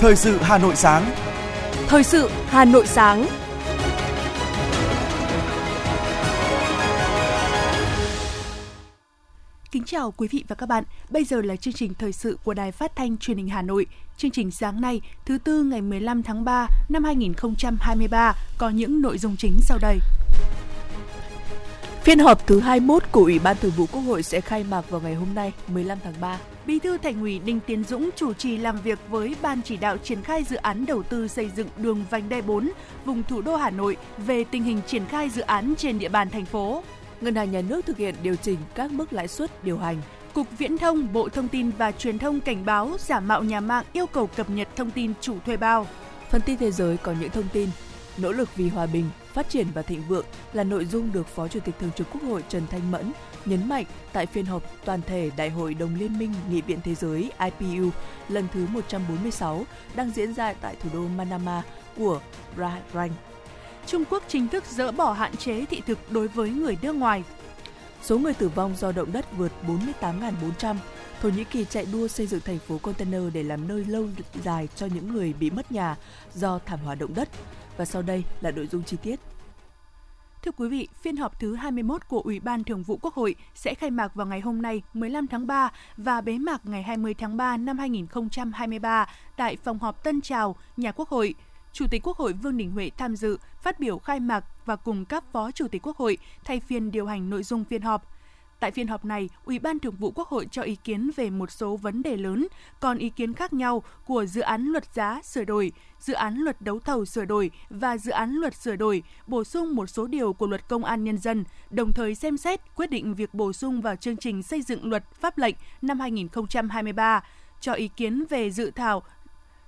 Thời sự Hà Nội sáng. Thời sự Hà Nội sáng. Kính chào quý vị và các bạn. Bây giờ là chương trình thời sự của Đài Phát thanh Truyền hình Hà Nội. Chương trình sáng nay, thứ tư ngày 15 tháng 3 năm 2023 có những nội dung chính sau đây. Phiên họp thứ 21 của Ủy ban Thường vụ Quốc hội sẽ khai mạc vào ngày hôm nay, 15 tháng 3. Bí thư Thành ủy Đinh Tiến Dũng chủ trì làm việc với Ban chỉ đạo triển khai dự án đầu tư xây dựng đường vành đai 4 vùng thủ đô Hà Nội về tình hình triển khai dự án trên địa bàn thành phố. Ngân hàng Nhà nước thực hiện điều chỉnh các mức lãi suất điều hành. Cục Viễn thông, Bộ Thông tin và Truyền thông cảnh báo giả mạo nhà mạng yêu cầu cập nhật thông tin chủ thuê bao. Phần tin thế giới có những thông tin nỗ lực vì hòa bình, phát triển và thịnh vượng là nội dung được Phó Chủ tịch Thường trực Quốc hội Trần Thanh Mẫn nhấn mạnh tại phiên họp toàn thể Đại hội đồng Liên minh Nghị viện Thế giới IPU lần thứ 146 đang diễn ra tại thủ đô Manama của Bahrain. Trung Quốc chính thức dỡ bỏ hạn chế thị thực đối với người nước ngoài. Số người tử vong do động đất vượt 48.400. Thổ Nhĩ Kỳ chạy đua xây dựng thành phố container để làm nơi lâu dài cho những người bị mất nhà do thảm họa động đất. Và sau đây là nội dung chi tiết. Thưa quý vị, phiên họp thứ 21 của Ủy ban Thường vụ Quốc hội sẽ khai mạc vào ngày hôm nay 15 tháng 3 và bế mạc ngày 20 tháng 3 năm 2023 tại phòng họp Tân Trào, nhà Quốc hội. Chủ tịch Quốc hội Vương Đình Huệ tham dự, phát biểu khai mạc và cùng các phó chủ tịch Quốc hội thay phiên điều hành nội dung phiên họp. Tại phiên họp này, Ủy ban Thường vụ Quốc hội cho ý kiến về một số vấn đề lớn, còn ý kiến khác nhau của dự án luật giá sửa đổi, dự án luật đấu thầu sửa đổi và dự án luật sửa đổi, bổ sung một số điều của luật công an nhân dân, đồng thời xem xét quyết định việc bổ sung vào chương trình xây dựng luật pháp lệnh năm 2023, cho ý kiến về dự thảo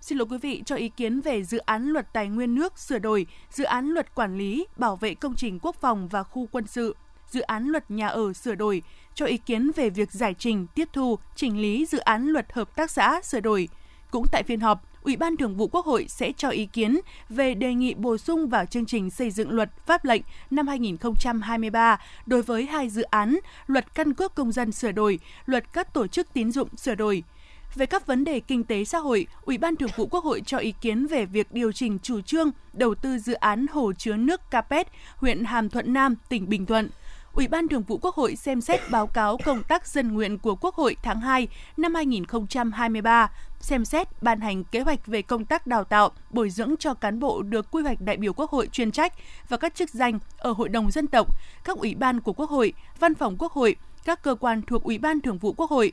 Xin lỗi quý vị cho ý kiến về dự án luật tài nguyên nước sửa đổi, dự án luật quản lý, bảo vệ công trình quốc phòng và khu quân sự, dự án luật nhà ở sửa đổi, cho ý kiến về việc giải trình, tiếp thu, chỉnh lý dự án luật hợp tác xã sửa đổi. Cũng tại phiên họp, Ủy ban Thường vụ Quốc hội sẽ cho ý kiến về đề nghị bổ sung vào chương trình xây dựng luật pháp lệnh năm 2023 đối với hai dự án Luật căn cước công dân sửa đổi, Luật các tổ chức tín dụng sửa đổi. Về các vấn đề kinh tế xã hội, Ủy ban Thường vụ Quốc hội cho ý kiến về việc điều chỉnh chủ trương đầu tư dự án hồ chứa nước Capet, huyện Hàm Thuận Nam, tỉnh Bình Thuận. Ủy ban Thường vụ Quốc hội xem xét báo cáo công tác dân nguyện của Quốc hội tháng 2 năm 2023, xem xét ban hành kế hoạch về công tác đào tạo, bồi dưỡng cho cán bộ được quy hoạch đại biểu Quốc hội chuyên trách và các chức danh ở Hội đồng dân tộc, các ủy ban của Quốc hội, Văn phòng Quốc hội, các cơ quan thuộc Ủy ban Thường vụ Quốc hội.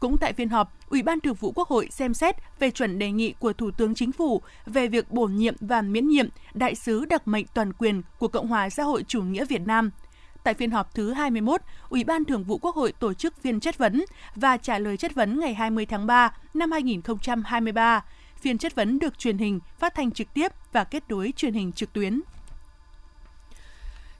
Cũng tại phiên họp, Ủy ban Thường vụ Quốc hội xem xét về chuẩn đề nghị của Thủ tướng Chính phủ về việc bổ nhiệm và miễn nhiệm đại sứ đặc mệnh toàn quyền của Cộng hòa xã hội chủ nghĩa Việt Nam – Tại phiên họp thứ 21, Ủy ban Thường vụ Quốc hội tổ chức phiên chất vấn và trả lời chất vấn ngày 20 tháng 3 năm 2023. Phiên chất vấn được truyền hình, phát thanh trực tiếp và kết nối truyền hình trực tuyến.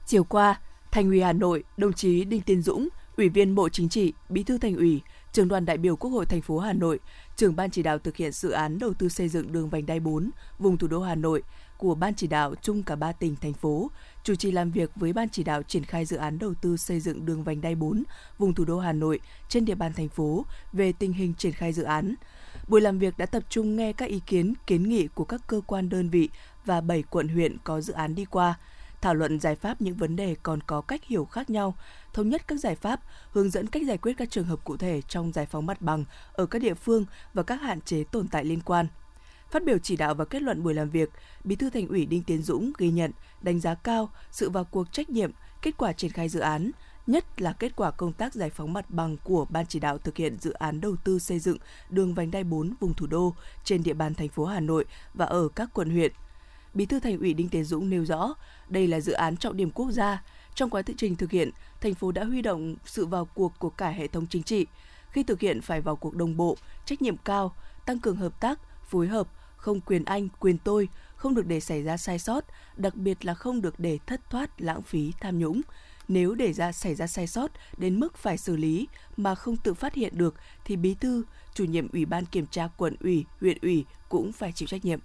Chiều qua, Thành ủy Hà Nội, đồng chí Đinh Tiến Dũng, Ủy viên Bộ Chính trị, Bí thư Thành ủy, Trưởng đoàn đại biểu Quốc hội thành phố Hà Nội, trưởng ban chỉ đạo thực hiện dự án đầu tư xây dựng đường vành đai 4 vùng thủ đô Hà Nội của ban chỉ đạo chung cả ba tỉnh thành phố chủ trì làm việc với ban chỉ đạo triển khai dự án đầu tư xây dựng đường vành đai 4 vùng thủ đô Hà Nội trên địa bàn thành phố về tình hình triển khai dự án. Buổi làm việc đã tập trung nghe các ý kiến, kiến nghị của các cơ quan đơn vị và 7 quận huyện có dự án đi qua, thảo luận giải pháp những vấn đề còn có cách hiểu khác nhau, thống nhất các giải pháp, hướng dẫn cách giải quyết các trường hợp cụ thể trong giải phóng mặt bằng ở các địa phương và các hạn chế tồn tại liên quan. Phát biểu chỉ đạo và kết luận buổi làm việc, Bí thư Thành ủy Đinh Tiến Dũng ghi nhận, đánh giá cao sự vào cuộc trách nhiệm, kết quả triển khai dự án, nhất là kết quả công tác giải phóng mặt bằng của Ban chỉ đạo thực hiện dự án đầu tư xây dựng đường vành đai 4 vùng thủ đô trên địa bàn thành phố Hà Nội và ở các quận huyện. Bí thư Thành ủy Đinh Tiến Dũng nêu rõ, đây là dự án trọng điểm quốc gia. Trong quá trình thực hiện, thành phố đã huy động sự vào cuộc của cả hệ thống chính trị. Khi thực hiện phải vào cuộc đồng bộ, trách nhiệm cao, tăng cường hợp tác, phối hợp, không quyền anh, quyền tôi, không được để xảy ra sai sót, đặc biệt là không được để thất thoát, lãng phí, tham nhũng. Nếu để ra xảy ra sai sót đến mức phải xử lý mà không tự phát hiện được thì bí thư, chủ nhiệm ủy ban kiểm tra quận ủy, huyện ủy cũng phải chịu trách nhiệm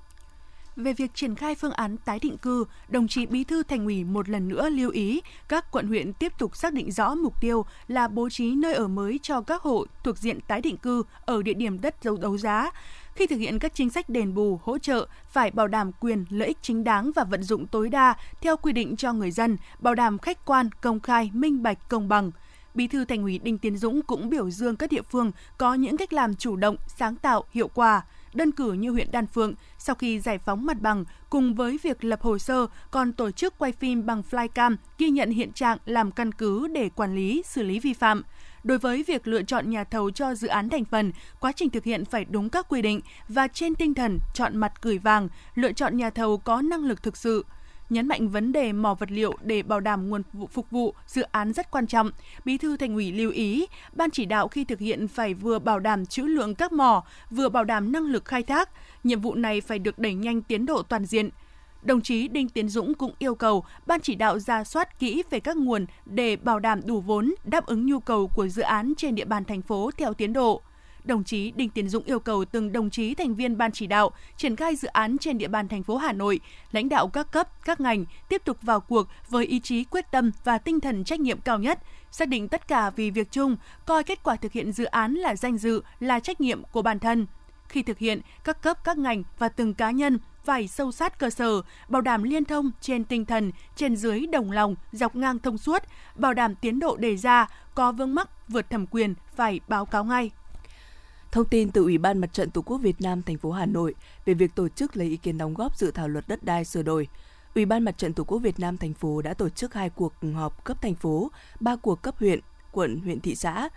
về việc triển khai phương án tái định cư, đồng chí Bí thư Thành ủy một lần nữa lưu ý các quận huyện tiếp tục xác định rõ mục tiêu là bố trí nơi ở mới cho các hộ thuộc diện tái định cư ở địa điểm đất dấu đấu giá. Khi thực hiện các chính sách đền bù, hỗ trợ, phải bảo đảm quyền, lợi ích chính đáng và vận dụng tối đa theo quy định cho người dân, bảo đảm khách quan, công khai, minh bạch, công bằng. Bí thư Thành ủy Đinh Tiến Dũng cũng biểu dương các địa phương có những cách làm chủ động, sáng tạo, hiệu quả đơn cử như huyện Đan Phượng, sau khi giải phóng mặt bằng, cùng với việc lập hồ sơ, còn tổ chức quay phim bằng flycam ghi nhận hiện trạng làm căn cứ để quản lý, xử lý vi phạm. Đối với việc lựa chọn nhà thầu cho dự án thành phần, quá trình thực hiện phải đúng các quy định và trên tinh thần chọn mặt gửi vàng, lựa chọn nhà thầu có năng lực thực sự – nhấn mạnh vấn đề mỏ vật liệu để bảo đảm nguồn phục vụ dự án rất quan trọng. Bí thư Thành ủy lưu ý, ban chỉ đạo khi thực hiện phải vừa bảo đảm trữ lượng các mỏ, vừa bảo đảm năng lực khai thác. Nhiệm vụ này phải được đẩy nhanh tiến độ toàn diện. Đồng chí Đinh Tiến Dũng cũng yêu cầu ban chỉ đạo ra soát kỹ về các nguồn để bảo đảm đủ vốn đáp ứng nhu cầu của dự án trên địa bàn thành phố theo tiến độ đồng chí Đinh Tiến Dũng yêu cầu từng đồng chí thành viên ban chỉ đạo triển khai dự án trên địa bàn thành phố Hà Nội, lãnh đạo các cấp, các ngành tiếp tục vào cuộc với ý chí quyết tâm và tinh thần trách nhiệm cao nhất, xác định tất cả vì việc chung, coi kết quả thực hiện dự án là danh dự, là trách nhiệm của bản thân. Khi thực hiện, các cấp, các ngành và từng cá nhân phải sâu sát cơ sở, bảo đảm liên thông trên tinh thần, trên dưới đồng lòng, dọc ngang thông suốt, bảo đảm tiến độ đề ra, có vướng mắc vượt thẩm quyền phải báo cáo ngay. Thông tin từ Ủy ban Mặt trận Tổ quốc Việt Nam thành phố Hà Nội về việc tổ chức lấy ý kiến đóng góp dự thảo luật đất đai sửa đổi. Ủy ban Mặt trận Tổ quốc Việt Nam thành phố đã tổ chức hai cuộc họp cấp thành phố, ba cuộc cấp huyện, quận, huyện, thị xã,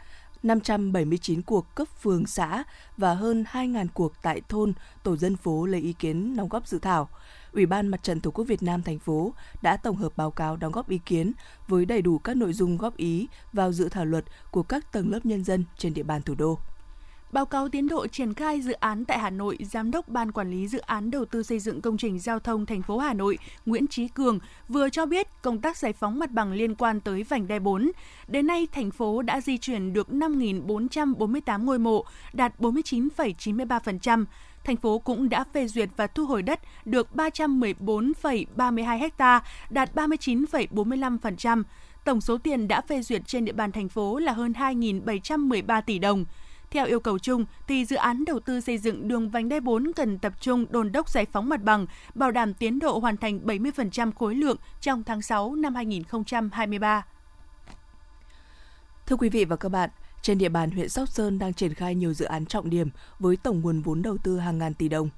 579 cuộc cấp phường xã và hơn 2.000 cuộc tại thôn, tổ dân phố lấy ý kiến đóng góp dự thảo. Ủy ban Mặt trận Tổ quốc Việt Nam thành phố đã tổng hợp báo cáo đóng góp ý kiến với đầy đủ các nội dung góp ý vào dự thảo luật của các tầng lớp nhân dân trên địa bàn thủ đô. Báo cáo tiến độ triển khai dự án tại Hà Nội, Giám đốc Ban Quản lý Dự án Đầu tư xây dựng công trình giao thông thành phố Hà Nội Nguyễn Trí Cường vừa cho biết công tác giải phóng mặt bằng liên quan tới vành đai 4. Đến nay, thành phố đã di chuyển được 5.448 ngôi mộ, đạt 49,93%. Thành phố cũng đã phê duyệt và thu hồi đất được 314,32 ha, đạt 39,45%. Tổng số tiền đã phê duyệt trên địa bàn thành phố là hơn 2.713 tỷ đồng. Theo yêu cầu chung, thì dự án đầu tư xây dựng đường vành đai 4 cần tập trung đôn đốc giải phóng mặt bằng, bảo đảm tiến độ hoàn thành 70% khối lượng trong tháng 6 năm 2023. Thưa quý vị và các bạn, trên địa bàn huyện Sóc Sơn đang triển khai nhiều dự án trọng điểm với tổng nguồn vốn đầu tư hàng ngàn tỷ đồng.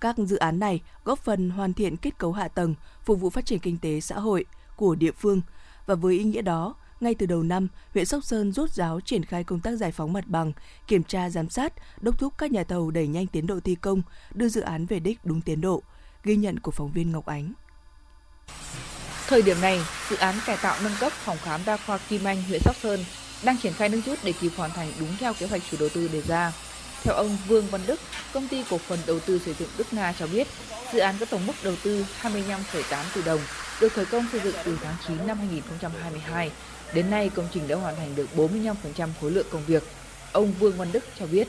Các dự án này góp phần hoàn thiện kết cấu hạ tầng, phục vụ phát triển kinh tế xã hội của địa phương và với ý nghĩa đó, ngay từ đầu năm, huyện Sóc Sơn rút giáo triển khai công tác giải phóng mặt bằng, kiểm tra giám sát, đốc thúc các nhà thầu đẩy nhanh tiến độ thi công, đưa dự án về đích đúng tiến độ. Ghi nhận của phóng viên Ngọc Ánh. Thời điểm này, dự án cải tạo nâng cấp phòng khám đa khoa Kim Anh, huyện Sóc Sơn đang triển khai nâng chút để kịp hoàn thành đúng theo kế hoạch chủ đầu tư đề ra. Theo ông Vương Văn Đức, công ty cổ phần đầu tư xây dựng Đức Nga cho biết, dự án có tổng mức đầu tư 25,8 tỷ đồng, được khởi công xây dựng từ tháng 9 năm 2022 Đến nay, công trình đã hoàn thành được 45% khối lượng công việc. Ông Vương Văn Đức cho biết.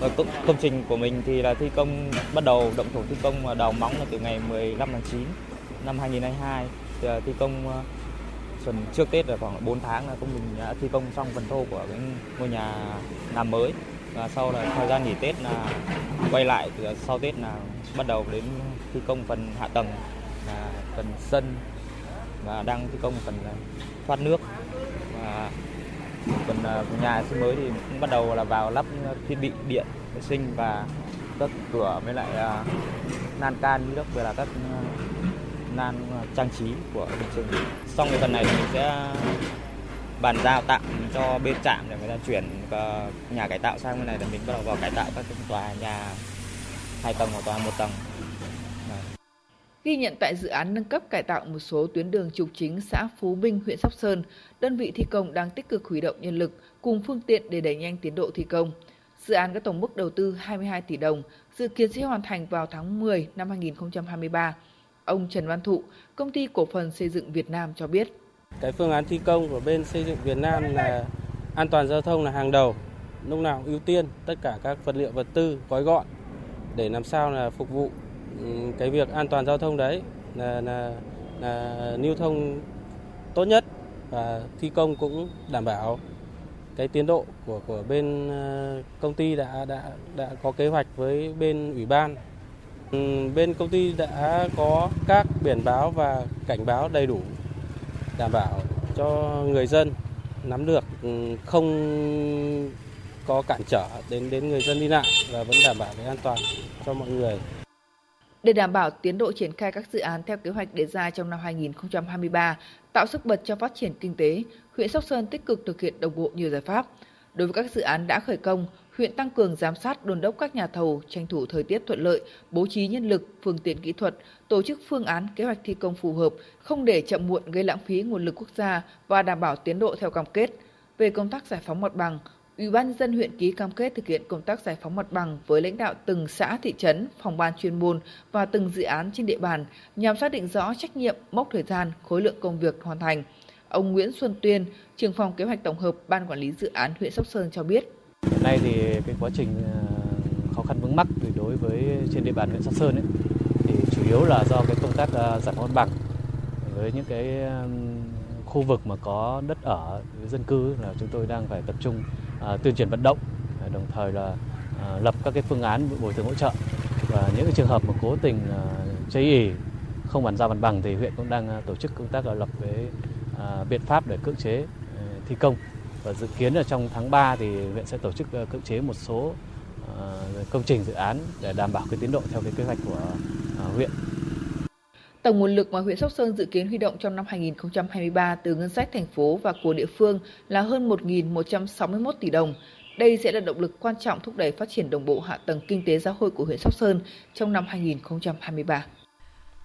Ờ, công, công trình của mình thì là thi công bắt đầu động thổ thi công và đào móng là từ ngày 15 tháng 9 năm 2022. Thì ờ, thi công ờ, tuần trước Tết là khoảng 4 tháng là công trình đã thi công xong phần thô của cái ngôi nhà làm mới và sau là thời gian nghỉ Tết là quay lại từ sau Tết là bắt đầu đến thi công phần hạ tầng là phần sân và đang thi công phần thoát nước phần à, nhà xây mới thì cũng bắt đầu là vào lắp thiết bị điện vệ sinh và các cửa với lại à, nan can như về là các à, nan à, trang trí của công trường. Xong cái phần này thì mình sẽ bàn giao tạm cho bên trạm để người ta chuyển nhà cải tạo sang bên này để mình bắt đầu vào cải tạo các tòa nhà hai tầng hoặc tòa một tầng. Ghi nhận tại dự án nâng cấp cải tạo một số tuyến đường trục chính xã Phú Minh, huyện Sóc Sơn, đơn vị thi công đang tích cực huy động nhân lực cùng phương tiện để đẩy nhanh tiến độ thi công. Dự án có tổng mức đầu tư 22 tỷ đồng, dự kiến sẽ hoàn thành vào tháng 10 năm 2023. Ông Trần Văn Thụ, công ty cổ phần xây dựng Việt Nam cho biết. Cái phương án thi công của bên xây dựng Việt Nam là an toàn giao thông là hàng đầu, lúc nào ưu tiên tất cả các vật liệu vật tư gói gọn để làm sao là phục vụ cái việc an toàn giao thông đấy là là là lưu thông tốt nhất và thi công cũng đảm bảo cái tiến độ của của bên ờ, công ty đã đã đã có kế hoạch với bên ủy ban. Ừ, bên công ty đã có các biển báo và cảnh báo đầy đủ đảm bảo cho người dân nắm được ừ, không có cản trở đến đến người dân đi lại và vẫn đảm bảo cái an toàn cho mọi người. Để đảm bảo tiến độ triển khai các dự án theo kế hoạch đề ra trong năm 2023, tạo sức bật cho phát triển kinh tế, huyện Sóc Sơn tích cực thực hiện đồng bộ nhiều giải pháp. Đối với các dự án đã khởi công, huyện tăng cường giám sát đôn đốc các nhà thầu tranh thủ thời tiết thuận lợi, bố trí nhân lực, phương tiện kỹ thuật, tổ chức phương án kế hoạch thi công phù hợp, không để chậm muộn gây lãng phí nguồn lực quốc gia và đảm bảo tiến độ theo cam kết. Về công tác giải phóng mặt bằng, Ủy ban dân huyện ký cam kết thực hiện công tác giải phóng mặt bằng với lãnh đạo từng xã thị trấn, phòng ban chuyên môn và từng dự án trên địa bàn nhằm xác định rõ trách nhiệm, mốc thời gian, khối lượng công việc hoàn thành. Ông Nguyễn Xuân Tuyên, trưởng phòng kế hoạch tổng hợp Ban quản lý dự án huyện Sóc Sơn cho biết. Hiện nay thì cái quá trình ờ, khó khăn vướng mắc thì đối với trên địa bàn huyện Sóc Sơn ấy, thì chủ yếu là do cái công tác ờ, giải phóng mặt bằng với những cái khu vực mà có đất ở dân cư là chúng tôi đang phải tập trung À, tuyên truyền vận động à, đồng thời là à, lập các cái phương án bồi thường hỗ trợ. Và những cái trường hợp mà cố tình uh, chây ỉ không bàn giao mặt bằng thì huyện cũng đang tổ chức công tác là lập cái biện pháp để cưỡng chế thi công. Và dự kiến là trong tháng 3 thì huyện sẽ tổ chức cưỡng chế một số công trình dự án để đảm bảo cái tiến độ theo cái kế hoạch của huyện. Tổng nguồn lực mà huyện Sóc Sơn dự kiến huy động trong năm 2023 từ ngân sách thành phố và của địa phương là hơn 1.161 tỷ đồng. Đây sẽ là động lực quan trọng thúc đẩy phát triển đồng bộ hạ tầng kinh tế xã hội của huyện Sóc Sơn trong năm 2023.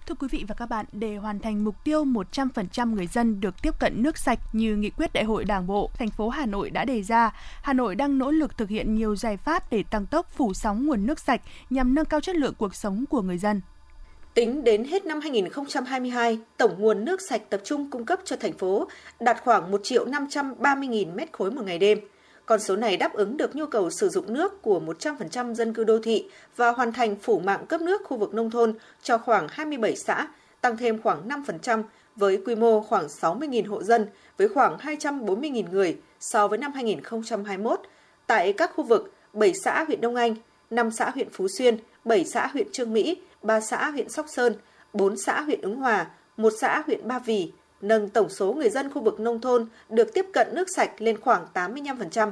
Thưa quý vị và các bạn, để hoàn thành mục tiêu 100% người dân được tiếp cận nước sạch như nghị quyết Đại hội Đảng bộ thành phố Hà Nội đã đề ra, Hà Nội đang nỗ lực thực hiện nhiều giải pháp để tăng tốc phủ sóng nguồn nước sạch nhằm nâng cao chất lượng cuộc sống của người dân. Tính đến hết năm 2022, tổng nguồn nước sạch tập trung cung cấp cho thành phố đạt khoảng 1 triệu 530 nghìn mét khối một ngày đêm. Con số này đáp ứng được nhu cầu sử dụng nước của 100% dân cư đô thị và hoàn thành phủ mạng cấp nước khu vực nông thôn cho khoảng 27 xã, tăng thêm khoảng 5% với quy mô khoảng 60.000 hộ dân với khoảng 240.000 người so với năm 2021 tại các khu vực 7 xã huyện Đông Anh, 5 xã huyện Phú Xuyên, 7 xã huyện Trương Mỹ, 3 xã huyện Sóc Sơn, 4 xã huyện Ứng Hòa, 1 xã huyện Ba Vì, nâng tổng số người dân khu vực nông thôn được tiếp cận nước sạch lên khoảng 85%.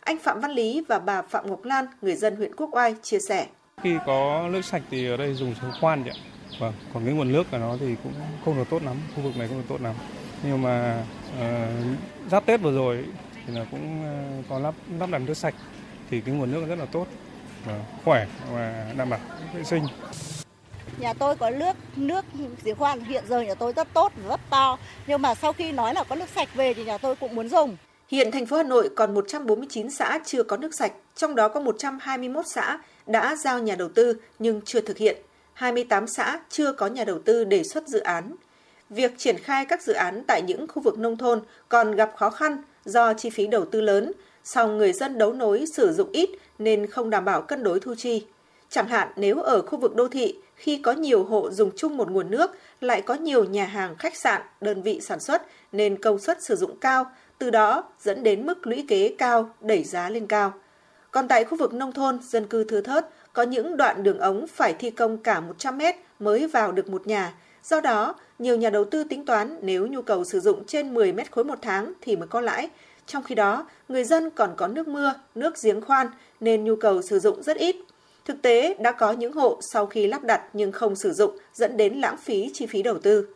Anh Phạm Văn Lý và bà Phạm Ngọc Lan, người dân huyện Quốc Oai, chia sẻ. Khi có nước sạch thì ở đây dùng số khoan vậy. Vâng, còn cái nguồn nước của nó thì cũng không được tốt lắm, khu vực này không được tốt lắm. Nhưng mà uh, giáp Tết vừa rồi thì là cũng uh, có lắp lắp đặt nước sạch thì cái nguồn nước rất là tốt và khỏe và đảm bảo vệ sinh. Nhà tôi có nước nước giếng khoan hiện giờ nhà tôi rất tốt, rất to. Nhưng mà sau khi nói là có nước sạch về thì nhà tôi cũng muốn dùng. Hiện thành phố Hà Nội còn 149 xã chưa có nước sạch, trong đó có 121 xã đã giao nhà đầu tư nhưng chưa thực hiện. 28 xã chưa có nhà đầu tư đề xuất dự án. Việc triển khai các dự án tại những khu vực nông thôn còn gặp khó khăn do chi phí đầu tư lớn, song người dân đấu nối sử dụng ít nên không đảm bảo cân đối thu chi. Chẳng hạn nếu ở khu vực đô thị, khi có nhiều hộ dùng chung một nguồn nước, lại có nhiều nhà hàng, khách sạn, đơn vị sản xuất nên công suất sử dụng cao, từ đó dẫn đến mức lũy kế cao, đẩy giá lên cao. Còn tại khu vực nông thôn, dân cư thưa thớt, có những đoạn đường ống phải thi công cả 100 mét mới vào được một nhà. Do đó, nhiều nhà đầu tư tính toán nếu nhu cầu sử dụng trên 10 mét khối một tháng thì mới có lãi. Trong khi đó, người dân còn có nước mưa, nước giếng khoan nên nhu cầu sử dụng rất ít. Thực tế, đã có những hộ sau khi lắp đặt nhưng không sử dụng dẫn đến lãng phí chi phí đầu tư.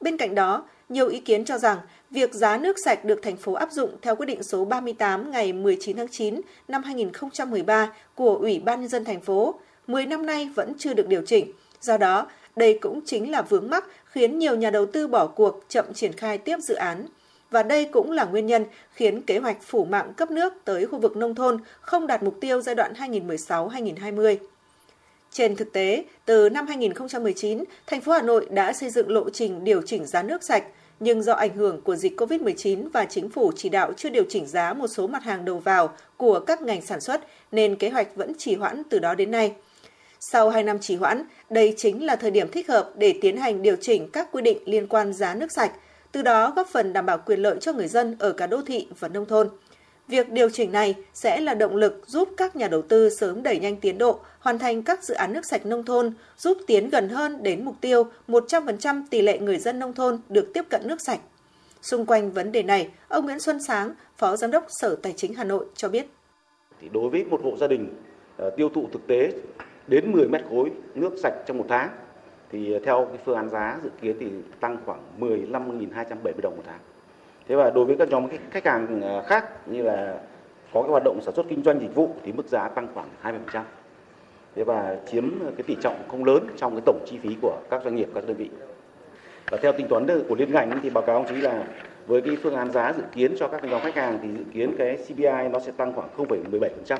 Bên cạnh đó, nhiều ý kiến cho rằng việc giá nước sạch được thành phố áp dụng theo quyết định số 38 ngày 19 tháng 9 năm 2013 của Ủy ban nhân dân thành phố 10 năm nay vẫn chưa được điều chỉnh. Do đó, đây cũng chính là vướng mắc khiến nhiều nhà đầu tư bỏ cuộc chậm triển khai tiếp dự án và đây cũng là nguyên nhân khiến kế hoạch phủ mạng cấp nước tới khu vực nông thôn không đạt mục tiêu giai đoạn 2016-2020. Trên thực tế, từ năm 2019, thành phố Hà Nội đã xây dựng lộ trình điều chỉnh giá nước sạch, nhưng do ảnh hưởng của dịch COVID-19 và chính phủ chỉ đạo chưa điều chỉnh giá một số mặt hàng đầu vào của các ngành sản xuất nên kế hoạch vẫn trì hoãn từ đó đến nay. Sau 2 năm trì hoãn, đây chính là thời điểm thích hợp để tiến hành điều chỉnh các quy định liên quan giá nước sạch, từ đó góp phần đảm bảo quyền lợi cho người dân ở cả đô thị và nông thôn. Việc điều chỉnh này sẽ là động lực giúp các nhà đầu tư sớm đẩy nhanh tiến độ, hoàn thành các dự án nước sạch nông thôn, giúp tiến gần hơn đến mục tiêu 100% tỷ lệ người dân nông thôn được tiếp cận nước sạch. Xung quanh vấn đề này, ông Nguyễn Xuân Sáng, Phó Giám đốc Sở Tài chính Hà Nội cho biết. Thì đối với một hộ gia đình ờ, tiêu thụ thực tế đến 10 mét khối nước sạch trong một tháng thì ờ, theo cái phương án giá dự kiến thì tăng khoảng 15.270 đồng một tháng. Thế và đối với các nhóm khách hàng ờ, khác như là có cái hoạt động sản xuất kinh doanh dịch vụ thì mức giá tăng khoảng 20%. Thế và chiếm cái tỷ trọng không lớn trong cái tổng chi phí của các doanh nghiệp, các đơn vị. Và theo tính toán của liên ngành thì báo cáo ông chí là với cái phương án giá dự kiến cho các nhóm khách hàng thì dự kiến cái CPI nó sẽ tăng khoảng 0,17%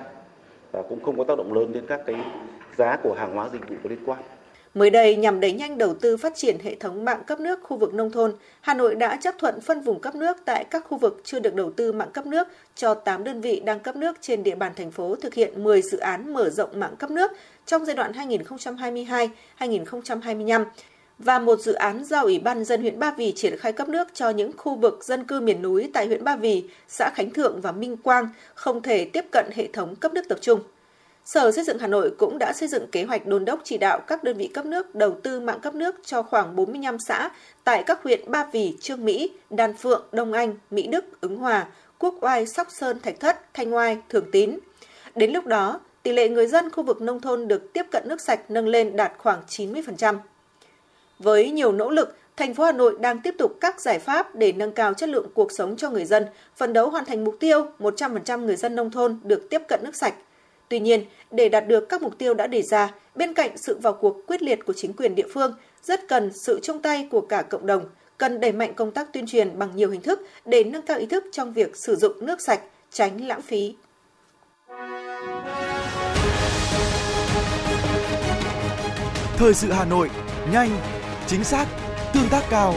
và cũng không có tác động lớn đến các cái giá của hàng hóa dịch vụ có liên quan. Mới đây, nhằm đẩy nhanh đầu tư phát triển hệ thống mạng cấp nước khu vực nông thôn, Hà Nội đã chấp thuận phân vùng cấp nước tại các khu vực chưa được đầu tư mạng cấp nước cho 8 đơn vị đang cấp nước trên địa bàn thành phố thực hiện 10 dự án mở rộng mạng cấp nước trong giai đoạn 2022-2025 và một dự án giao Ủy ban dân huyện Ba Vì triển khai cấp nước cho những khu vực dân cư miền núi tại huyện Ba Vì, xã Khánh Thượng và Minh Quang không thể tiếp cận hệ thống cấp nước tập trung. Sở Xây dựng Hà Nội cũng đã xây dựng kế hoạch đôn đốc chỉ đạo các đơn vị cấp nước đầu tư mạng cấp nước cho khoảng 45 xã tại các huyện Ba Vì, Trương Mỹ, Đan Phượng, Đông Anh, Mỹ Đức, Ứng Hòa, Quốc Oai, Sóc Sơn, Thạch Thất, Thanh Oai, Thường Tín. Đến lúc đó, tỷ lệ người dân khu vực nông thôn được tiếp cận nước sạch nâng lên đạt khoảng 90%. Với nhiều nỗ lực, thành phố Hà Nội đang tiếp tục các giải pháp để nâng cao chất lượng cuộc sống cho người dân, phấn đấu hoàn thành mục tiêu 100% người dân nông thôn được tiếp cận nước sạch – Tuy nhiên, để đạt được các mục tiêu đã đề ra, bên cạnh sự vào cuộc quyết liệt của chính quyền địa phương, rất cần sự chung tay của cả cộng đồng, cần đẩy mạnh công tác tuyên truyền bằng nhiều hình thức để nâng cao ý thức trong việc sử dụng nước sạch, tránh lãng phí. Thời sự Hà Nội, nhanh, chính xác, tương tác cao.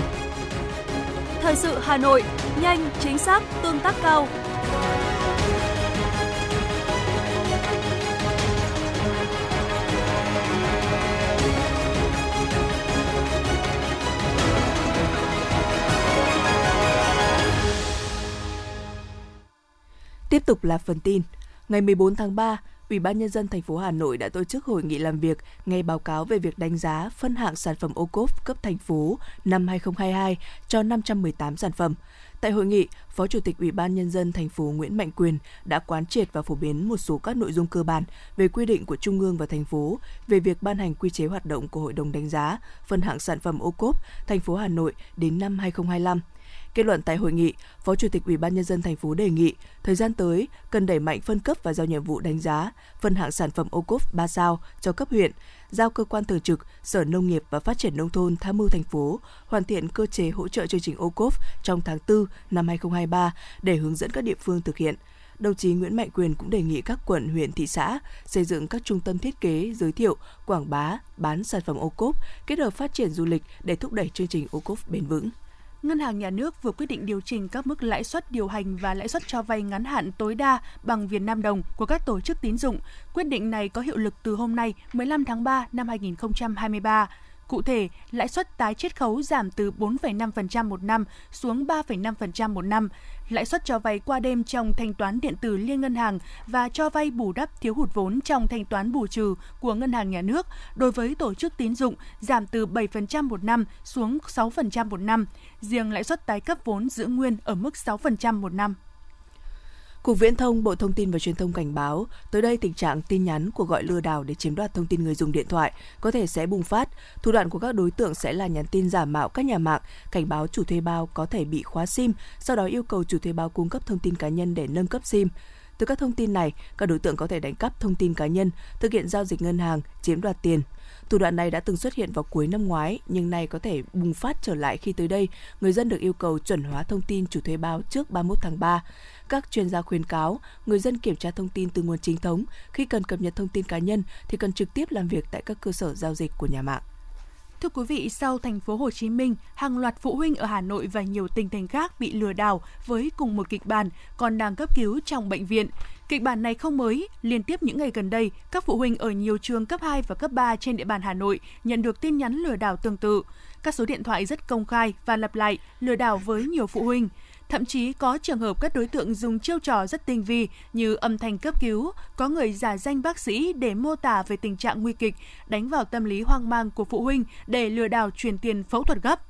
Thời sự Hà Nội, nhanh, chính xác, tương tác cao. Tiếp tục là phần tin. Ngày 14 tháng 3, Ủy ban nhân dân thành phố Hà Nội đã tổ chức hội nghị làm việc nghe báo cáo về việc đánh giá phân hạng sản phẩm ô cốp cấp thành phố năm 2022 cho 518 sản phẩm. Tại hội nghị, Phó Chủ tịch Ủy ban nhân dân thành phố Nguyễn Mạnh Quyền đã quán triệt và phổ biến một số các nội dung cơ bản về quy định của Trung ương và thành phố về việc ban hành quy chế hoạt động của Hội đồng đánh giá phân hạng sản phẩm ô cốp thành phố Hà Nội đến năm 2025 Kết luận tại hội nghị, Phó Chủ tịch Ủy ban nhân dân thành phố đề nghị thời gian tới cần đẩy mạnh phân cấp và giao nhiệm vụ đánh giá, phân hạng sản phẩm ô cốp 3 sao cho cấp huyện, giao cơ quan thường trực Sở Nông nghiệp và Phát triển nông thôn tham mưu thành phố hoàn thiện cơ chế hỗ trợ chương trình ô cốp trong tháng 4 năm 2023 để hướng dẫn các địa phương thực hiện. Đồng chí Nguyễn Mạnh Quyền cũng đề nghị các quận, huyện, thị xã xây dựng các trung tâm thiết kế, giới thiệu, quảng bá, bán sản phẩm ô cốp, kết hợp phát triển du lịch để thúc đẩy chương trình ô cốp bền vững. Ngân hàng Nhà nước vừa quyết định điều chỉnh các mức lãi suất điều hành và lãi suất cho vay ngắn hạn tối đa bằng Việt Nam đồng của các tổ chức tín dụng. Quyết định này có hiệu lực từ hôm nay 15 tháng 3 năm 2023. Cụ thể, lãi suất tái chiết khấu giảm từ 4,5% một năm xuống 3,5% một năm. Lãi suất cho vay qua đêm trong thanh toán điện tử liên ngân hàng và cho vay bù đắp thiếu hụt vốn trong thanh toán bù trừ của ngân hàng nhà nước đối với tổ chức tín dụng giảm từ 7% một năm xuống 6% một năm. Riêng lãi suất tái cấp vốn giữ nguyên ở mức 6% một năm. Cục Viễn thông, Bộ Thông tin và Truyền thông cảnh báo, tới đây tình trạng tin nhắn của gọi lừa đảo để chiếm đoạt thông tin người dùng điện thoại có thể sẽ bùng phát. Thủ đoạn của các đối tượng sẽ là nhắn tin giả mạo các nhà mạng, cảnh báo chủ thuê bao có thể bị khóa SIM, sau đó yêu cầu chủ thuê bao cung cấp thông tin cá nhân để nâng cấp SIM. Từ các thông tin này, các đối tượng có thể đánh cắp thông tin cá nhân, thực hiện giao dịch ngân hàng, chiếm đoạt tiền. Thủ đoạn này đã từng xuất hiện vào cuối năm ngoái, nhưng nay có thể bùng phát trở lại khi tới đây, người dân được yêu cầu chuẩn hóa thông tin chủ thuê bao trước 31 tháng 3. Các chuyên gia khuyến cáo người dân kiểm tra thông tin từ nguồn chính thống, khi cần cập nhật thông tin cá nhân thì cần trực tiếp làm việc tại các cơ sở giao dịch của nhà mạng. Thưa quý vị, sau thành phố Hồ Chí Minh, hàng loạt phụ huynh ở Hà Nội và nhiều tỉnh thành khác bị lừa đảo với cùng một kịch bản còn đang cấp cứu trong bệnh viện. Kịch bản này không mới, liên tiếp những ngày gần đây, các phụ huynh ở nhiều trường cấp 2 và cấp 3 trên địa bàn Hà Nội nhận được tin nhắn lừa đảo tương tự. Các số điện thoại rất công khai và lặp lại, lừa đảo với nhiều phụ huynh. Thậm chí có trường hợp các đối tượng dùng chiêu trò rất tinh vi như âm thanh cấp cứu, có người giả danh bác sĩ để mô tả về tình trạng nguy kịch, đánh vào tâm lý hoang mang của phụ huynh để lừa đảo truyền tiền phẫu thuật gấp.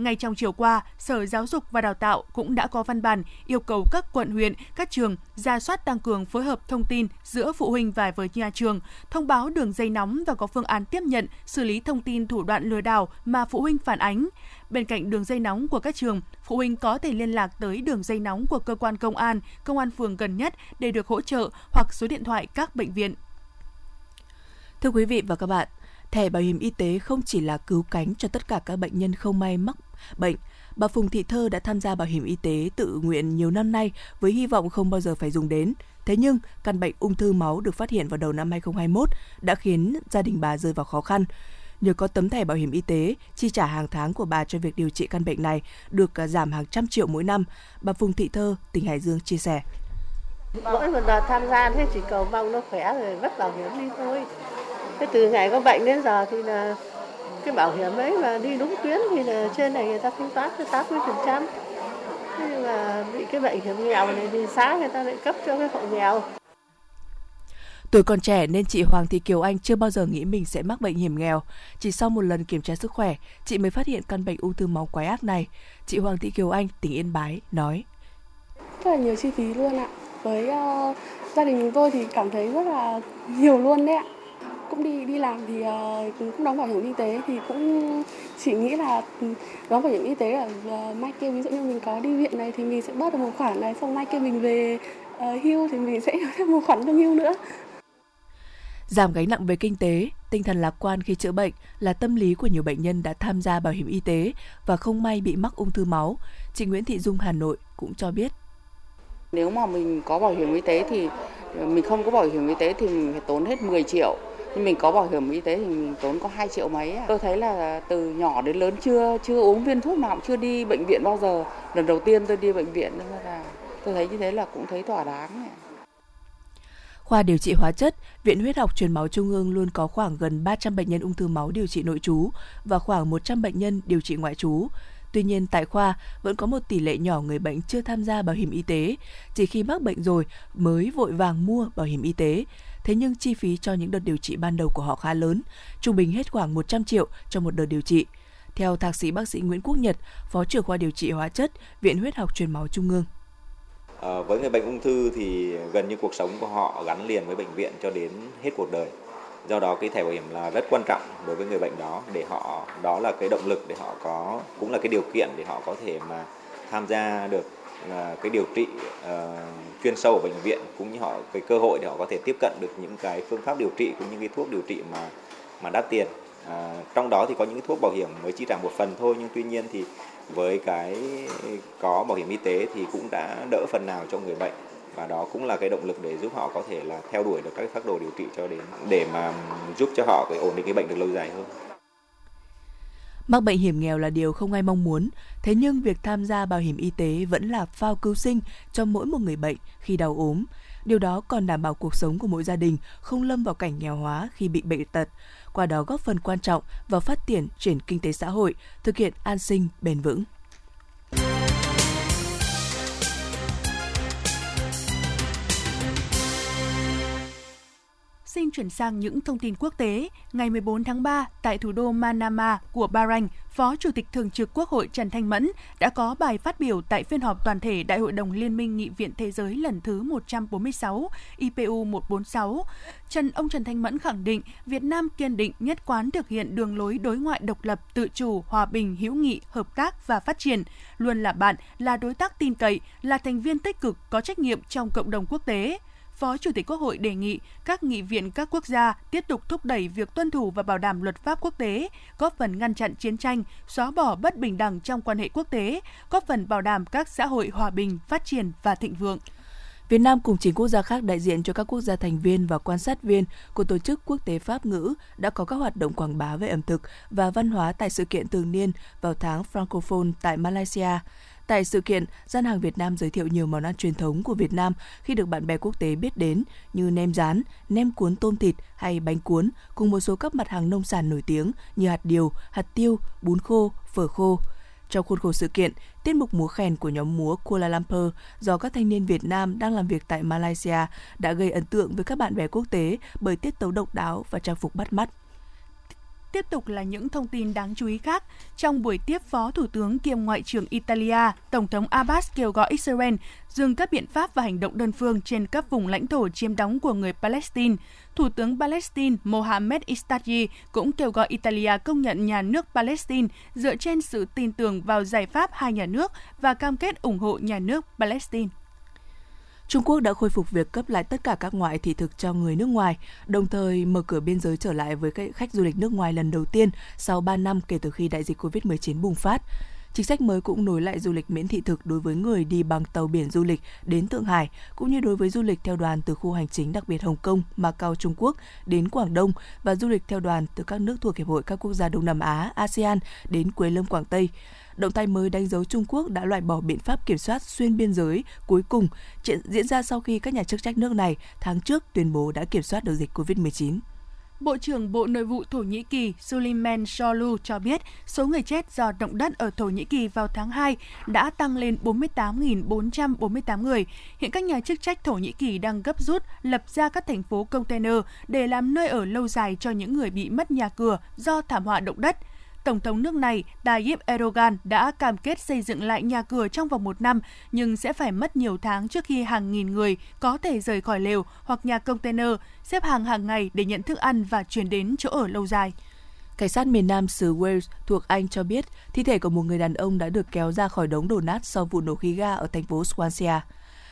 Ngay trong chiều qua, Sở Giáo dục và Đào tạo cũng đã có văn bản yêu cầu các quận huyện, các trường ra soát tăng cường phối hợp thông tin giữa phụ huynh và với nhà trường, thông báo đường dây nóng và có phương án tiếp nhận, xử lý thông tin thủ đoạn lừa đảo mà phụ huynh phản ánh. Bên cạnh đường dây nóng của các trường, phụ huynh có thể liên lạc tới đường dây nóng của cơ quan công an, công an phường gần nhất để được hỗ trợ hoặc số điện thoại các bệnh viện. Thưa quý vị và các bạn, thẻ bảo hiểm y tế không chỉ là cứu cánh cho tất cả các bệnh nhân không may mắc bệnh. Bà Phùng Thị Thơ đã tham gia bảo hiểm y tế tự nguyện nhiều năm nay với hy vọng không bao giờ phải dùng đến. Thế nhưng, căn bệnh ung thư máu được phát hiện vào đầu năm 2021 đã khiến gia đình bà rơi vào khó khăn. Nhờ có tấm thẻ bảo hiểm y tế, chi trả hàng tháng của bà cho việc điều trị căn bệnh này được à, giảm hàng trăm triệu mỗi năm. Bà Phùng Thị Thơ, tỉnh Hải Dương chia sẻ. Mỗi một đợt tham gia thế chỉ cầu mong nó khỏe rồi vất bảo hiểm đi thôi. Thế từ ngày có bệnh đến giờ thì là cái bảo hiểm ấy mà đi đúng tuyến thì là trên này người ta thanh toán cho 80 phần trăm nhưng mà bị cái bệnh hiểm nghèo này thì xã người ta lại cấp cho cái hộ nghèo Tuổi còn trẻ nên chị Hoàng Thị Kiều Anh chưa bao giờ nghĩ mình sẽ mắc bệnh hiểm nghèo. Chỉ sau một lần kiểm tra sức khỏe, chị mới phát hiện căn bệnh ung thư máu quái ác này. Chị Hoàng Thị Kiều Anh, tỉnh Yên Bái, nói. Rất là nhiều chi phí luôn ạ. Với uh, gia đình chúng tôi thì cảm thấy rất là nhiều luôn đấy ạ cũng đi đi làm thì uh, cũng đóng bảo hiểm y tế thì cũng chỉ nghĩ là đóng bảo hiểm y tế ở uh, mai kia ví dụ như mình có đi viện này thì mình sẽ bớt được một khoản này xong mai kia mình về uh, hưu thì mình sẽ có thêm một khoản lương hưu nữa Giảm gánh nặng về kinh tế, tinh thần lạc quan khi chữa bệnh là tâm lý của nhiều bệnh nhân đã tham gia bảo hiểm y tế và không may bị mắc ung thư máu. Chị Nguyễn Thị Dung Hà Nội cũng cho biết. Nếu mà mình có bảo hiểm y tế thì mình không có bảo hiểm y tế thì mình phải tốn hết 10 triệu nhưng mình có bảo hiểm y tế thì mình tốn có 2 triệu mấy. Tôi thấy là từ nhỏ đến lớn chưa chưa uống viên thuốc nào, chưa đi bệnh viện bao giờ. Lần đầu tiên tôi đi bệnh viện nên là tôi thấy như thế là cũng thấy thỏa đáng. Khoa điều trị hóa chất, Viện Huyết học Truyền máu Trung ương luôn có khoảng gần 300 bệnh nhân ung thư máu điều trị nội trú và khoảng 100 bệnh nhân điều trị ngoại trú. Tuy nhiên, tại khoa vẫn có một tỷ lệ nhỏ người bệnh chưa tham gia bảo hiểm y tế, chỉ khi mắc bệnh rồi mới vội vàng mua bảo hiểm y tế. Thế nhưng chi phí cho những đợt điều trị ban đầu của họ khá lớn, trung bình hết khoảng 100 triệu cho một đợt điều trị. Theo thạc sĩ bác sĩ Nguyễn Quốc Nhật, Phó trưởng khoa điều trị hóa chất, Viện Huyết học Truyền máu Trung ương. À, với người bệnh ung thư thì gần như cuộc sống của họ gắn liền với bệnh viện cho đến hết cuộc đời. Do đó cái thẻ bảo hiểm là rất quan trọng đối với người bệnh đó để họ đó là cái động lực để họ có cũng là cái điều kiện để họ có thể mà tham gia được cái điều trị ờ, chuyên sâu ở bệnh viện cũng như họ cái cơ hội để họ có thể tiếp cận được những cái phương pháp điều trị cũng như cái thuốc điều trị mà mà đắt tiền. À, trong đó thì có những cái thuốc bảo hiểm mới chi trả một phần thôi nhưng tuy nhiên thì với cái có bảo hiểm y tế thì cũng đã đỡ phần nào cho người bệnh và đó cũng là cái động lực để giúp họ có thể là theo đuổi được các phác đồ điều trị cho đến để mà giúp cho họ cái ổn định cái bệnh được lâu dài hơn. Mắc bệnh hiểm nghèo là điều không ai mong muốn, thế nhưng việc tham gia bảo hiểm y tế vẫn là phao cứu sinh cho mỗi một người bệnh khi đau ốm. Điều đó còn đảm bảo cuộc sống của mỗi gia đình không lâm vào cảnh nghèo hóa khi bị bệnh tật, qua đó góp phần quan trọng vào phát triển triển kinh tế xã hội, thực hiện an sinh bền vững. Xin chuyển sang những thông tin quốc tế. Ngày 14 tháng 3, tại thủ đô Manama của Bahrain, Phó Chủ tịch Thường trực Quốc hội Trần Thanh Mẫn đã có bài phát biểu tại phiên họp toàn thể Đại hội đồng Liên minh Nghị viện Thế giới lần thứ 146, IPU 146. Trần ông Trần Thanh Mẫn khẳng định Việt Nam kiên định nhất quán thực hiện đường lối đối ngoại độc lập, tự chủ, hòa bình, hữu nghị, hợp tác và phát triển, luôn là bạn, là đối tác tin cậy, là thành viên tích cực có trách nhiệm trong cộng đồng quốc tế Phó Chủ tịch Quốc hội đề nghị các nghị viện các quốc gia tiếp tục thúc đẩy việc tuân thủ và bảo đảm luật pháp quốc tế, góp phần ngăn chặn chiến tranh, xóa bỏ bất bình đẳng trong quan hệ quốc tế, góp phần bảo đảm các xã hội hòa bình, phát triển và thịnh vượng. Việt Nam cùng chính quốc gia khác đại diện cho các quốc gia thành viên và quan sát viên của Tổ chức Quốc tế Pháp ngữ đã có các hoạt động quảng bá về ẩm thực và văn hóa tại sự kiện thường niên vào tháng Francophone tại Malaysia. Tại sự kiện, gian hàng Việt Nam giới thiệu nhiều món ăn truyền thống của Việt Nam khi được bạn bè quốc tế biết đến như nem rán, nem cuốn tôm thịt hay bánh cuốn, cùng một số các mặt hàng nông sản nổi tiếng như hạt điều, hạt tiêu, bún khô, phở khô. Trong khuôn khổ sự kiện, tiết mục múa khen của nhóm múa Kuala Lumpur do các thanh niên Việt Nam đang làm việc tại Malaysia đã gây ấn tượng với các bạn bè quốc tế bởi tiết tấu độc đáo và trang phục bắt mắt. Tiếp tục là những thông tin đáng chú ý khác. Trong buổi tiếp Phó Thủ tướng kiêm Ngoại trưởng Italia, Tổng thống Abbas kêu gọi Israel dừng các biện pháp và hành động đơn phương trên các vùng lãnh thổ chiếm đóng của người Palestine. Thủ tướng Palestine Mohamed Istaji cũng kêu gọi Italia công nhận nhà nước Palestine dựa trên sự tin tưởng vào giải pháp hai nhà nước và cam kết ủng hộ nhà nước Palestine. Trung Quốc đã khôi phục việc cấp lại tất cả các ngoại thị thực cho người nước ngoài, đồng thời mở cửa biên giới trở lại với khách du lịch nước ngoài lần đầu tiên sau 3 năm kể từ khi đại dịch COVID-19 bùng phát. Chính sách mới cũng nối lại du lịch miễn thị thực đối với người đi bằng tàu biển du lịch đến Thượng Hải, cũng như đối với du lịch theo đoàn từ khu hành chính đặc biệt Hồng Kông, Macau, Trung Quốc đến Quảng Đông và du lịch theo đoàn từ các nước thuộc Hiệp hội các quốc gia Đông Nam Á, ASEAN đến Quế Lâm, Quảng Tây. Động thái mới đánh dấu Trung Quốc đã loại bỏ biện pháp kiểm soát xuyên biên giới cuối cùng diễn ra sau khi các nhà chức trách nước này tháng trước tuyên bố đã kiểm soát được dịch COVID-19. Bộ trưởng Bộ Nội vụ Thổ Nhĩ Kỳ Suleiman Sholu cho biết số người chết do động đất ở Thổ Nhĩ Kỳ vào tháng 2 đã tăng lên 48.448 người. Hiện các nhà chức trách Thổ Nhĩ Kỳ đang gấp rút lập ra các thành phố container để làm nơi ở lâu dài cho những người bị mất nhà cửa do thảm họa động đất. Tổng thống nước này Tayyip Erdogan đã cam kết xây dựng lại nhà cửa trong vòng một năm, nhưng sẽ phải mất nhiều tháng trước khi hàng nghìn người có thể rời khỏi lều hoặc nhà container, xếp hàng hàng ngày để nhận thức ăn và chuyển đến chỗ ở lâu dài. Cảnh sát miền Nam xứ Wales thuộc Anh cho biết thi thể của một người đàn ông đã được kéo ra khỏi đống đổ nát sau vụ nổ khí ga ở thành phố Swansea.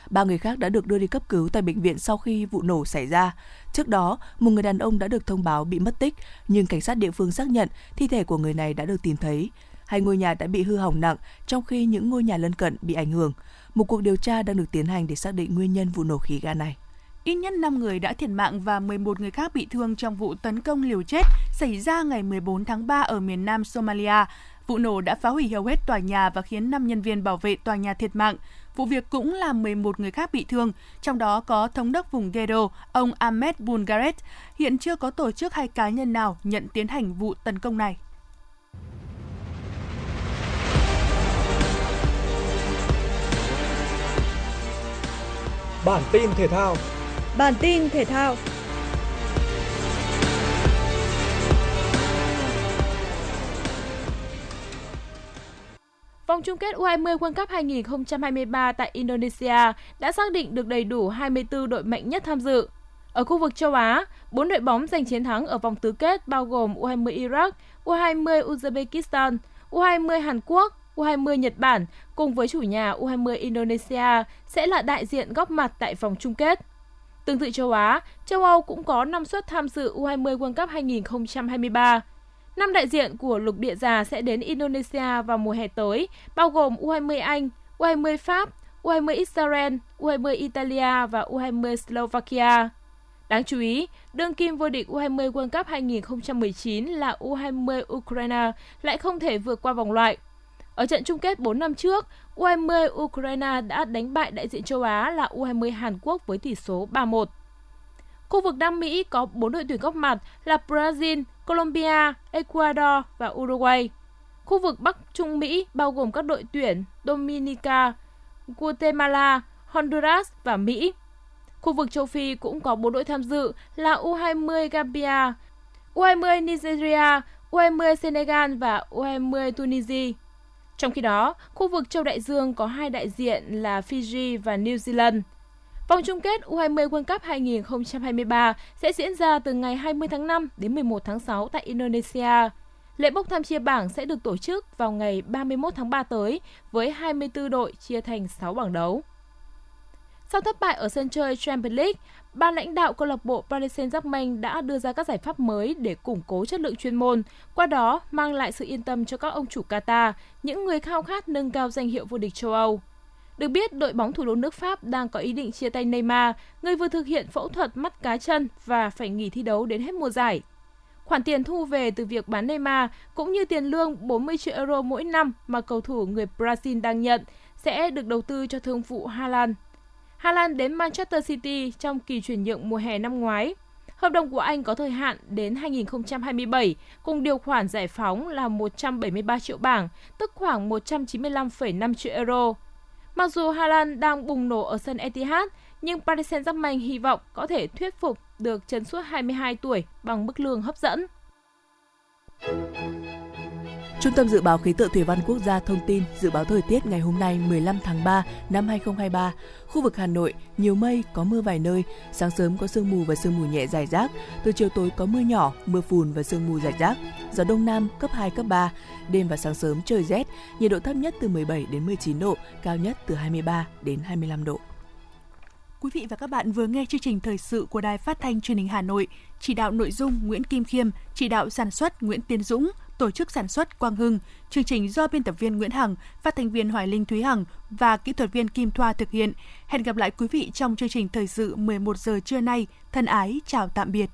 Ba người khác đã được đưa đi cấp cứu tại bệnh viện sau khi vụ nổ xảy ra. Trước đó, một người đàn ông đã được thông báo bị mất tích, nhưng cảnh sát địa phương xác nhận thi thể của người này đã được tìm thấy. Hai ngôi nhà đã bị hư hỏng nặng, trong khi những ngôi nhà lân cận bị ảnh hưởng. Một cuộc điều tra đang được tiến hành để xác định nguyên nhân vụ nổ khí ga này. Ít nhất 5 người đã thiệt mạng và 11 người khác bị thương trong vụ tấn công liều chết xảy ra ngày 14 tháng 3 ở miền nam Somalia. Vụ nổ đã phá hủy hầu hết tòa nhà và khiến 5 nhân viên bảo vệ tòa nhà thiệt mạng. Vụ việc cũng làm 11 người khác bị thương, trong đó có thống đốc vùng Gedo, ông Ahmed Bulgaret. Hiện chưa có tổ chức hay cá nhân nào nhận tiến hành vụ tấn công này. Bản tin thể thao Bản tin thể thao Vòng chung kết U20 World Cup 2023 tại Indonesia đã xác định được đầy đủ 24 đội mạnh nhất tham dự. Ở khu vực châu Á, 4 đội bóng giành chiến thắng ở vòng tứ kết bao gồm U20 Iraq, U20 Uzbekistan, U20 Hàn Quốc, U20 Nhật Bản cùng với chủ nhà U20 Indonesia sẽ là đại diện góp mặt tại vòng chung kết. Tương tự châu Á, châu Âu cũng có 5 suất tham dự U20 World Cup 2023. Năm đại diện của lục địa già sẽ đến Indonesia vào mùa hè tới, bao gồm U20 Anh, U20 Pháp, U20 Israel, U20 Italia và U20 Slovakia. Đáng chú ý, đương kim vô địch U20 World Cup 2019 là U20 Ukraine lại không thể vượt qua vòng loại. Ở trận chung kết 4 năm trước, U20 Ukraine đã đánh bại đại diện châu Á là U20 Hàn Quốc với tỷ số 3-1. Khu vực Nam Mỹ có 4 đội tuyển góp mặt là Brazil, Colombia, Ecuador và Uruguay. Khu vực Bắc Trung Mỹ bao gồm các đội tuyển Dominica, Guatemala, Honduras và Mỹ. Khu vực châu Phi cũng có 4 đội tham dự là U20 Gambia, U20 Nigeria, U20 Senegal và U20 Tunisia. Trong khi đó, khu vực châu Đại Dương có hai đại diện là Fiji và New Zealand. Vòng chung kết U20 World Cup 2023 sẽ diễn ra từ ngày 20 tháng 5 đến 11 tháng 6 tại Indonesia. Lễ bốc thăm chia bảng sẽ được tổ chức vào ngày 31 tháng 3 tới với 24 đội chia thành 6 bảng đấu. Sau thất bại ở sân chơi Champions League, ban lãnh đạo câu lạc bộ Paris Saint-Germain đã đưa ra các giải pháp mới để củng cố chất lượng chuyên môn, qua đó mang lại sự yên tâm cho các ông chủ Qatar, những người khao khát nâng cao danh hiệu vô địch châu Âu. Được biết, đội bóng thủ đô nước Pháp đang có ý định chia tay Neymar, người vừa thực hiện phẫu thuật mắt cá chân và phải nghỉ thi đấu đến hết mùa giải. Khoản tiền thu về từ việc bán Neymar cũng như tiền lương 40 triệu euro mỗi năm mà cầu thủ người Brazil đang nhận sẽ được đầu tư cho thương vụ Haaland. Haaland đến Manchester City trong kỳ chuyển nhượng mùa hè năm ngoái. Hợp đồng của anh có thời hạn đến 2027 cùng điều khoản giải phóng là 173 triệu bảng, tức khoảng 195,5 triệu euro. Mặc dù Haaland đang bùng nổ ở sân Etihad, nhưng Paris Saint-Germain hy vọng có thể thuyết phục được chân suốt 22 tuổi bằng mức lương hấp dẫn. Trung tâm Dự báo Khí tượng Thủy văn Quốc gia thông tin dự báo thời tiết ngày hôm nay 15 tháng 3 năm 2023. Khu vực Hà Nội, nhiều mây, có mưa vài nơi, sáng sớm có sương mù và sương mù nhẹ dài rác, từ chiều tối có mưa nhỏ, mưa phùn và sương mù dài rác. Gió Đông Nam cấp 2, cấp 3, đêm và sáng sớm trời rét, nhiệt độ thấp nhất từ 17 đến 19 độ, cao nhất từ 23 đến 25 độ. Quý vị và các bạn vừa nghe chương trình thời sự của Đài Phát thanh Truyền hình Hà Nội, chỉ đạo nội dung Nguyễn Kim Khiêm, chỉ đạo sản xuất Nguyễn Tiến Dũng, tổ chức sản xuất Quang Hưng, chương trình do biên tập viên Nguyễn Hằng, phát thanh viên Hoài Linh Thúy Hằng và kỹ thuật viên Kim Thoa thực hiện. Hẹn gặp lại quý vị trong chương trình thời sự 11 giờ trưa nay. Thân ái chào tạm biệt.